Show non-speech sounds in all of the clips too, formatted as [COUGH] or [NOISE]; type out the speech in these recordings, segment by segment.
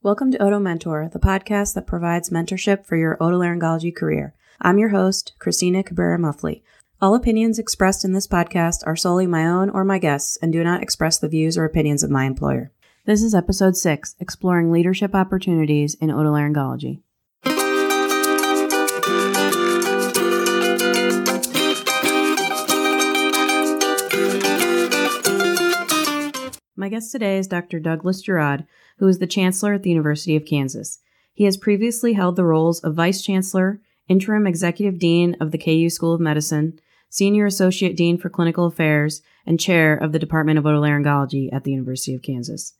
Welcome to Oto Mentor, the podcast that provides mentorship for your otolaryngology career. I'm your host, Cristina Cabrera Muffly. All opinions expressed in this podcast are solely my own or my guests and do not express the views or opinions of my employer. This is episode 6, exploring leadership opportunities in otolaryngology. My guest today is Dr. Douglas Girod, who is the Chancellor at the University of Kansas. He has previously held the roles of Vice Chancellor, Interim Executive Dean of the KU School of Medicine, Senior Associate Dean for Clinical Affairs, and Chair of the Department of Otolaryngology at the University of Kansas.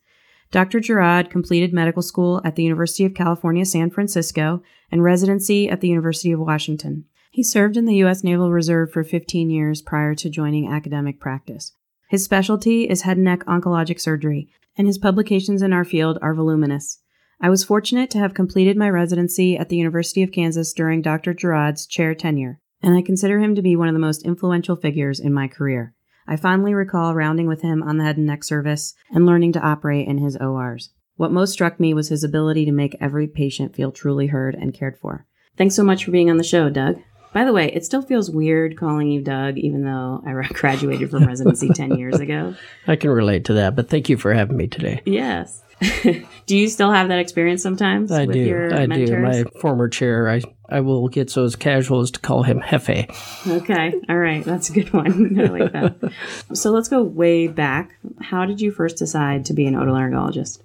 Dr. Girod completed medical school at the University of California, San Francisco, and residency at the University of Washington. He served in the U.S. Naval Reserve for 15 years prior to joining academic practice. His specialty is head and neck oncologic surgery, and his publications in our field are voluminous. I was fortunate to have completed my residency at the University of Kansas during Dr. Girod's chair tenure, and I consider him to be one of the most influential figures in my career. I fondly recall rounding with him on the head and neck service and learning to operate in his ORs. What most struck me was his ability to make every patient feel truly heard and cared for. Thanks so much for being on the show, Doug. By the way, it still feels weird calling you Doug, even though I [LAUGHS] graduated from residency 10 years ago. I can relate to that, but thank you for having me today. Yes. [LAUGHS] do you still have that experience sometimes? I with do. Your I mentors? do. My former chair, I, I will get so as casual as to call him Jefe. Okay. All right. That's a good one. [LAUGHS] I like that. so let's go way back. How did you first decide to be an otolaryngologist?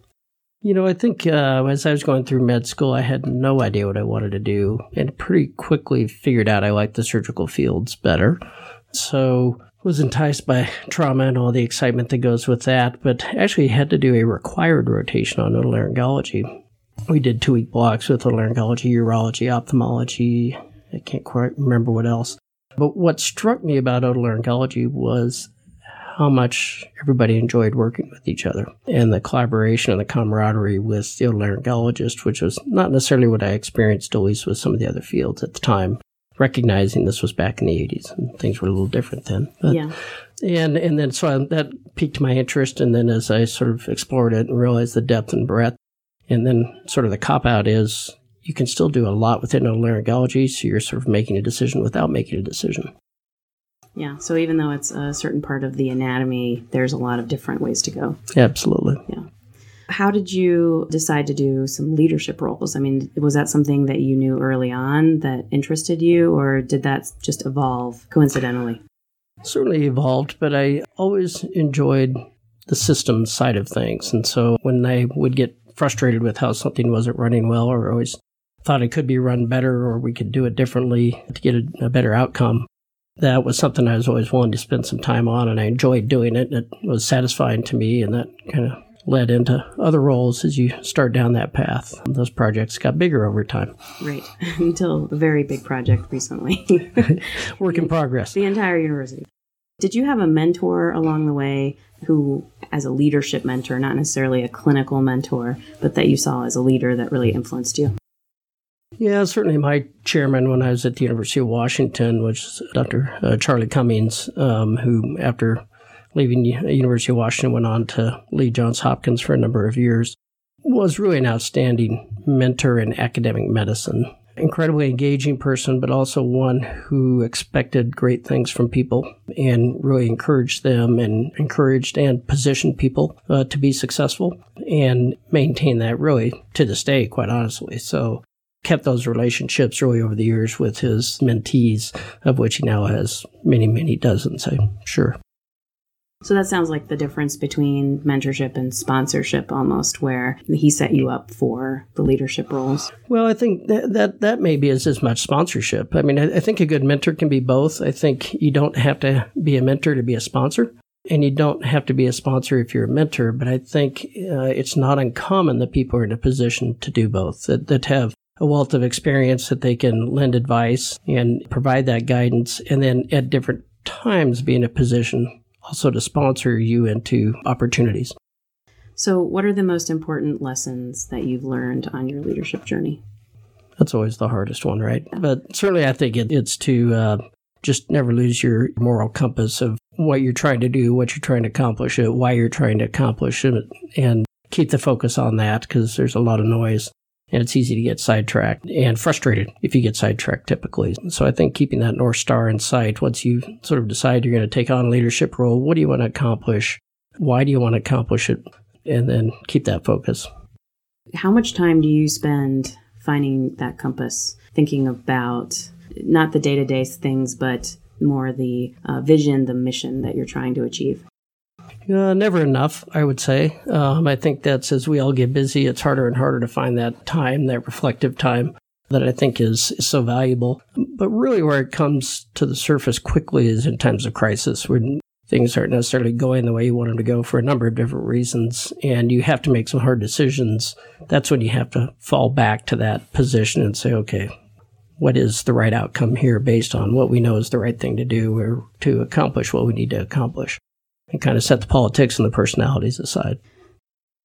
You know, I think uh, as I was going through med school, I had no idea what I wanted to do and pretty quickly figured out I liked the surgical fields better. So was enticed by trauma and all the excitement that goes with that, but actually had to do a required rotation on otolaryngology. We did two week blocks with otolaryngology, urology, ophthalmology. I can't quite remember what else. But what struck me about otolaryngology was how much everybody enjoyed working with each other and the collaboration and the camaraderie with the otolaryngologist, which was not necessarily what I experienced, always with some of the other fields at the time. Recognizing this was back in the 80s and things were a little different then. But, yeah. And, and then so I, that piqued my interest. And then as I sort of explored it and realized the depth and breadth, and then sort of the cop out is you can still do a lot within otolaryngology. So you're sort of making a decision without making a decision. Yeah. So even though it's a certain part of the anatomy, there's a lot of different ways to go. Absolutely. Yeah. How did you decide to do some leadership roles? I mean, was that something that you knew early on that interested you, or did that just evolve coincidentally? Certainly evolved, but I always enjoyed the systems side of things. And so when I would get frustrated with how something wasn't running well, or always thought it could be run better, or we could do it differently to get a, a better outcome, that was something I was always willing to spend some time on, and I enjoyed doing it. And it was satisfying to me, and that kind of led into other roles as you start down that path. Those projects got bigger over time. Right. [LAUGHS] Until a very big project recently. [LAUGHS] Work in progress. The entire university. Did you have a mentor along the way who, as a leadership mentor, not necessarily a clinical mentor, but that you saw as a leader that really influenced you? Yeah, certainly my chairman when I was at the University of Washington was Dr. Uh, Charlie Cummings, um, who, after leaving the University of Washington, went on to lead Johns Hopkins for a number of years, was really an outstanding mentor in academic medicine. Incredibly engaging person, but also one who expected great things from people and really encouraged them and encouraged and positioned people uh, to be successful and maintain that really to this day, quite honestly. So kept those relationships really over the years with his mentees, of which he now has many, many dozens, I'm sure. So that sounds like the difference between mentorship and sponsorship almost, where he set you up for the leadership roles. Well, I think that that, that maybe is as much sponsorship. I mean, I, I think a good mentor can be both. I think you don't have to be a mentor to be a sponsor. And you don't have to be a sponsor if you're a mentor, but I think uh, it's not uncommon that people are in a position to do both, that, that have a wealth of experience that they can lend advice and provide that guidance, and then at different times be in a position also to sponsor you into opportunities. So, what are the most important lessons that you've learned on your leadership journey? That's always the hardest one, right? But certainly, I think it, it's to uh, just never lose your moral compass of what you're trying to do, what you're trying to accomplish, it, why you're trying to accomplish it, and keep the focus on that because there's a lot of noise and it's easy to get sidetracked and frustrated if you get sidetracked typically. So I think keeping that North Star in sight, once you sort of decide you're going to take on a leadership role, what do you want to accomplish? Why do you want to accomplish it? And then keep that focus. How much time do you spend finding that compass, thinking about not the day to day things, but more the uh, vision, the mission that you're trying to achieve? Uh, never enough, I would say. Um, I think that's as we all get busy, it's harder and harder to find that time, that reflective time that I think is, is so valuable. But really, where it comes to the surface quickly is in times of crisis when things aren't necessarily going the way you want them to go for a number of different reasons, and you have to make some hard decisions. That's when you have to fall back to that position and say, okay, what is the right outcome here based on what we know is the right thing to do or to accomplish what we need to accomplish? And kind of set the politics and the personalities aside.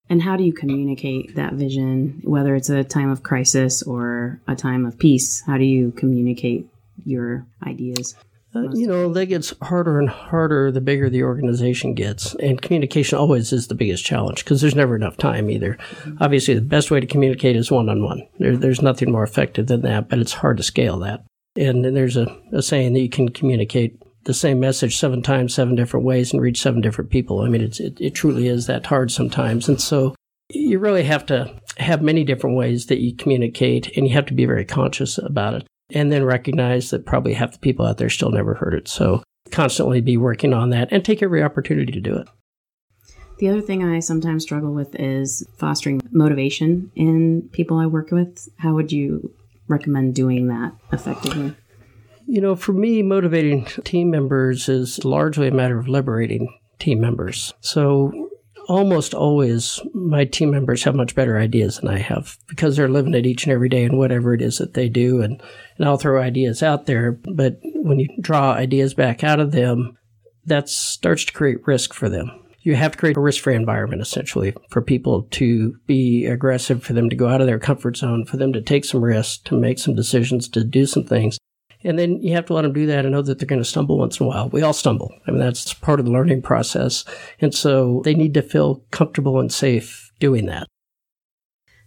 And how do you communicate that vision, whether it's a time of crisis or a time of peace? How do you communicate your ideas? Uh, you know, that gets harder and harder the bigger the organization gets. And communication always is the biggest challenge because there's never enough time either. Mm-hmm. Obviously, the best way to communicate is one on one. There's nothing more effective than that, but it's hard to scale that. And, and there's a, a saying that you can communicate the same message seven times, seven different ways, and reach seven different people. I mean, it's, it, it truly is that hard sometimes. And so you really have to have many different ways that you communicate, and you have to be very conscious about it. And then recognize that probably half the people out there still never heard it. So constantly be working on that and take every opportunity to do it. The other thing I sometimes struggle with is fostering motivation in people I work with. How would you recommend doing that effectively? You know, for me, motivating team members is largely a matter of liberating team members. So almost always my team members have much better ideas than I have because they're living it each and every day and whatever it is that they do. And, and I'll throw ideas out there. But when you draw ideas back out of them, that starts to create risk for them. You have to create a risk free environment essentially for people to be aggressive, for them to go out of their comfort zone, for them to take some risks, to make some decisions, to do some things and then you have to let them do that and know that they're going to stumble once in a while. We all stumble. I mean, that's part of the learning process. And so they need to feel comfortable and safe doing that.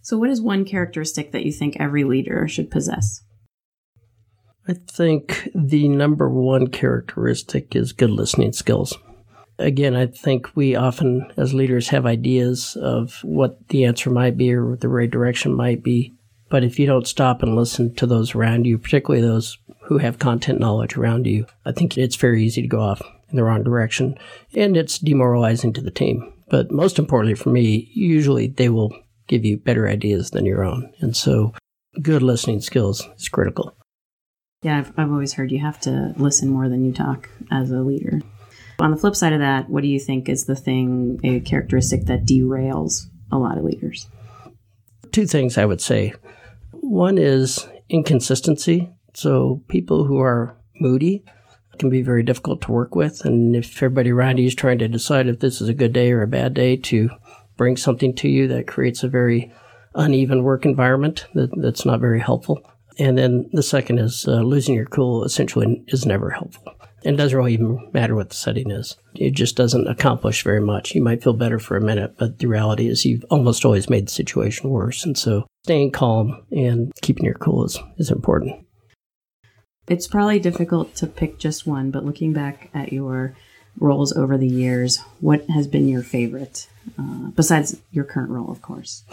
So, what is one characteristic that you think every leader should possess? I think the number one characteristic is good listening skills. Again, I think we often, as leaders, have ideas of what the answer might be or the right direction might be. But if you don't stop and listen to those around you, particularly those who have content knowledge around you, I think it's very easy to go off in the wrong direction and it's demoralizing to the team. But most importantly for me, usually they will give you better ideas than your own. And so good listening skills is critical. Yeah, I've, I've always heard you have to listen more than you talk as a leader. On the flip side of that, what do you think is the thing, a characteristic that derails a lot of leaders? Two things I would say. One is inconsistency. So people who are moody can be very difficult to work with. And if everybody around you is trying to decide if this is a good day or a bad day to bring something to you, that creates a very uneven work environment that, that's not very helpful. And then the second is uh, losing your cool essentially is never helpful. And it doesn't really even matter what the setting is. It just doesn't accomplish very much. You might feel better for a minute, but the reality is you've almost always made the situation worse. And so staying calm and keeping your cool is, is important. It's probably difficult to pick just one, but looking back at your roles over the years, what has been your favorite, uh, besides your current role, of course?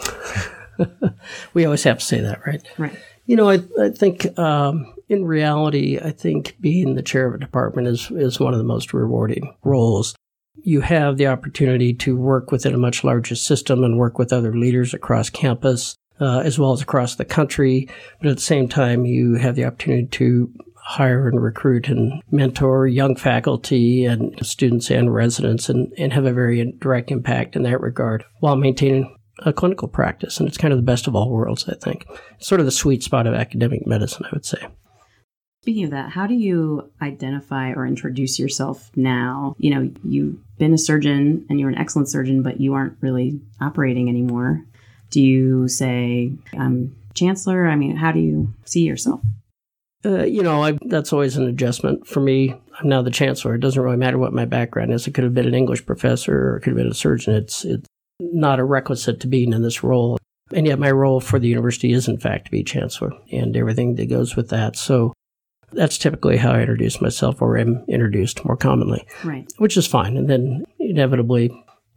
[LAUGHS] we always have to say that, right? Right. You know, I, I think um, in reality, I think being the chair of a department is, is one of the most rewarding roles. You have the opportunity to work within a much larger system and work with other leaders across campus. Uh, as well as across the country. But at the same time, you have the opportunity to hire and recruit and mentor young faculty and students and residents and, and have a very direct impact in that regard while maintaining a clinical practice. And it's kind of the best of all worlds, I think. Sort of the sweet spot of academic medicine, I would say. Speaking of that, how do you identify or introduce yourself now? You know, you've been a surgeon and you're an excellent surgeon, but you aren't really operating anymore. Do you say, I'm chancellor? I mean, how do you see yourself? Uh, you know, I, that's always an adjustment for me. I'm now the chancellor. It doesn't really matter what my background is. It could have been an English professor or it could have been a surgeon. It's, it's not a requisite to being in this role. And yet, my role for the university is, in fact, to be chancellor and everything that goes with that. So that's typically how I introduce myself or am introduced more commonly, Right. which is fine. And then inevitably,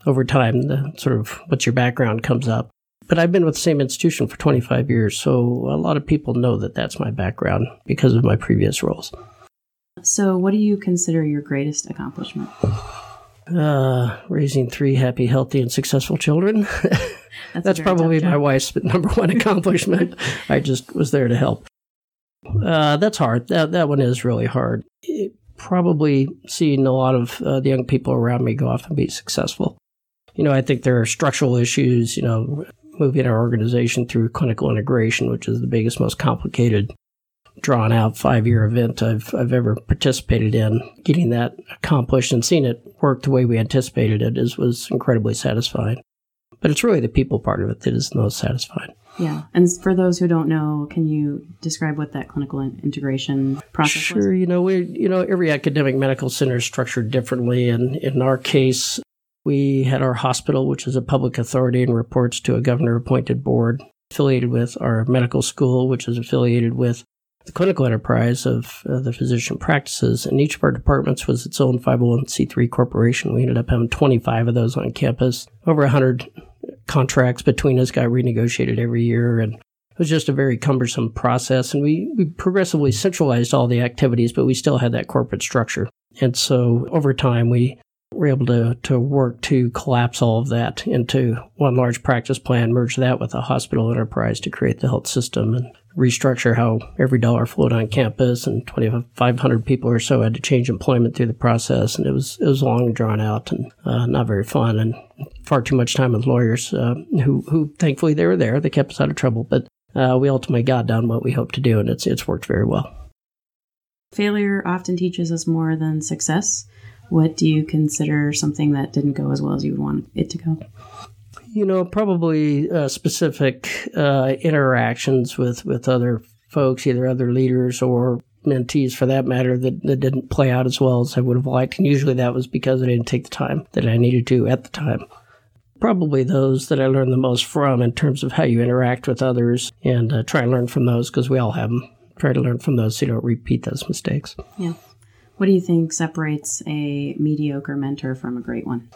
over time, the sort of what's your background comes up. But I've been with the same institution for 25 years, so a lot of people know that that's my background because of my previous roles. So, what do you consider your greatest accomplishment? Uh, raising three happy, healthy, and successful children. [LAUGHS] That's, That's probably my wife's [LAUGHS] number one [LAUGHS] accomplishment. I just was there to help. Uh, that's hard. That that one is really hard. It, probably seeing a lot of uh, the young people around me go off and be successful. You know, I think there are structural issues. You know, moving our organization through clinical integration, which is the biggest, most complicated, drawn out five year event I've I've ever participated in. Getting that accomplished and seeing it work the way we anticipated it is was incredibly satisfying. But it's really the people part of it that is the most satisfying. Yeah. And for those who don't know, can you describe what that clinical integration process Sure, you know, we you know every academic medical center is structured differently, and in our case, we had our hospital, which is a public authority and reports to a governor-appointed board, affiliated with our medical school, which is affiliated with the clinical enterprise of uh, the physician practices, and each of our departments was its own 501c3 corporation. We ended up having 25 of those on campus, over 100 contracts between us got renegotiated every year, and it was just a very cumbersome process, and we, we progressively centralized all the activities, but we still had that corporate structure. And so over time, we were able to, to work to collapse all of that into one large practice plan, merge that with a hospital enterprise to create the health system and restructure how every dollar flowed on campus. And 2,500 people or so had to change employment through the process. And it was, it was long drawn out and uh, not very fun and far too much time with lawyers uh, who, who thankfully they were there. They kept us out of trouble. But uh, we ultimately got done what we hoped to do, and it's it's worked very well. Failure often teaches us more than success. What do you consider something that didn't go as well as you would want it to go? You know, probably uh, specific uh, interactions with with other folks, either other leaders or mentees for that matter, that, that didn't play out as well as I would have liked. And usually that was because I didn't take the time that I needed to at the time. Probably those that I learned the most from in terms of how you interact with others and uh, try and learn from those because we all have them. Try to learn from those so you don't repeat those mistakes. Yeah. What do you think separates a mediocre mentor from a great one?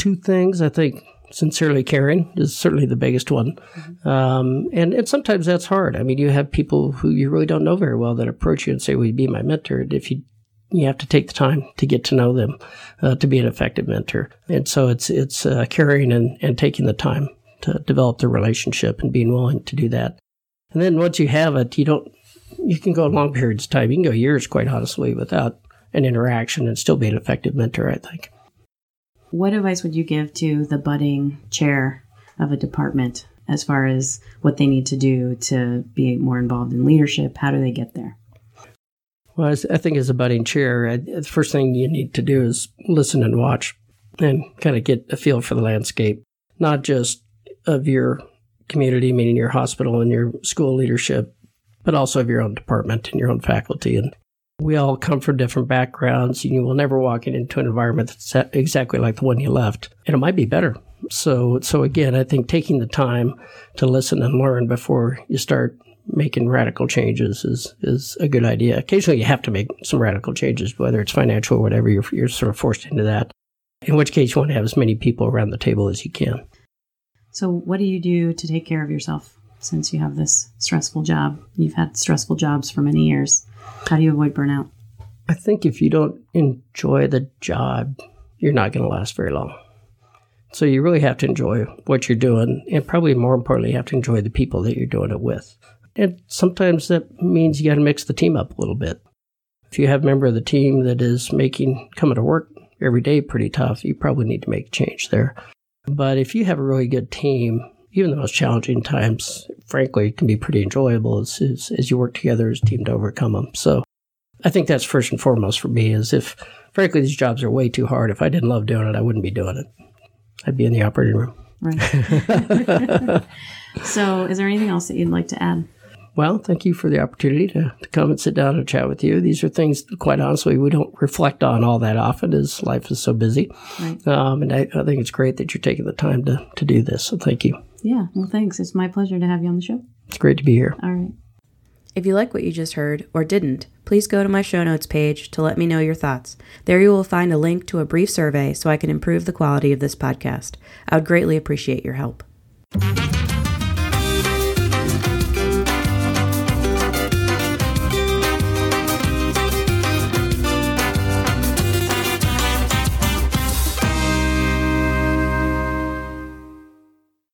two things. I think sincerely caring is certainly the biggest one. Um, and, and sometimes that's hard. I mean, you have people who you really don't know very well that approach you and say, Will you be my mentor? And if you you have to take the time to get to know them uh, to be an effective mentor. And so it's it's uh, caring and, and taking the time to develop the relationship and being willing to do that. And then once you have it, you don't you can go long periods of time. You can go years, quite honestly, without an interaction and still be an effective mentor. I think. What advice would you give to the budding chair of a department as far as what they need to do to be more involved in leadership? How do they get there? Well, I think as a budding chair, I, the first thing you need to do is listen and watch and kind of get a feel for the landscape, not just of your community, meaning your hospital and your school leadership, but also of your own department and your own faculty. And we all come from different backgrounds. And you will never walk into an environment that's exactly like the one you left, and it might be better. So, so again, I think taking the time to listen and learn before you start making radical changes is is a good idea. Occasionally, you have to make some radical changes, whether it's financial or whatever. You're you're sort of forced into that. In which case, you want to have as many people around the table as you can. So, what do you do to take care of yourself since you have this stressful job? You've had stressful jobs for many years. How do you avoid burnout? I think if you don't enjoy the job, you're not going to last very long. So you really have to enjoy what you're doing, and probably more importantly, you have to enjoy the people that you're doing it with. And sometimes that means you got to mix the team up a little bit. If you have a member of the team that is making coming to work every day pretty tough, you probably need to make change there. But if you have a really good team, even the most challenging times, frankly, can be pretty enjoyable as, as, as you work together as a team to overcome them. So I think that's first and foremost for me is if, frankly, these jobs are way too hard. If I didn't love doing it, I wouldn't be doing it. I'd be in the operating room. Right. [LAUGHS] so, is there anything else that you'd like to add? Well, thank you for the opportunity to, to come and sit down and chat with you. These are things, quite honestly, we don't reflect on all that often as life is so busy. Right. Um, and I, I, think it's great that you're taking the time to, to do this. So thank you. Yeah. Well, thanks. It's my pleasure to have you on the show. It's great to be here. All right. If you like what you just heard or didn't, please go to my show notes page to let me know your thoughts. There you will find a link to a brief survey so I can improve the quality of this podcast. I would greatly appreciate your help.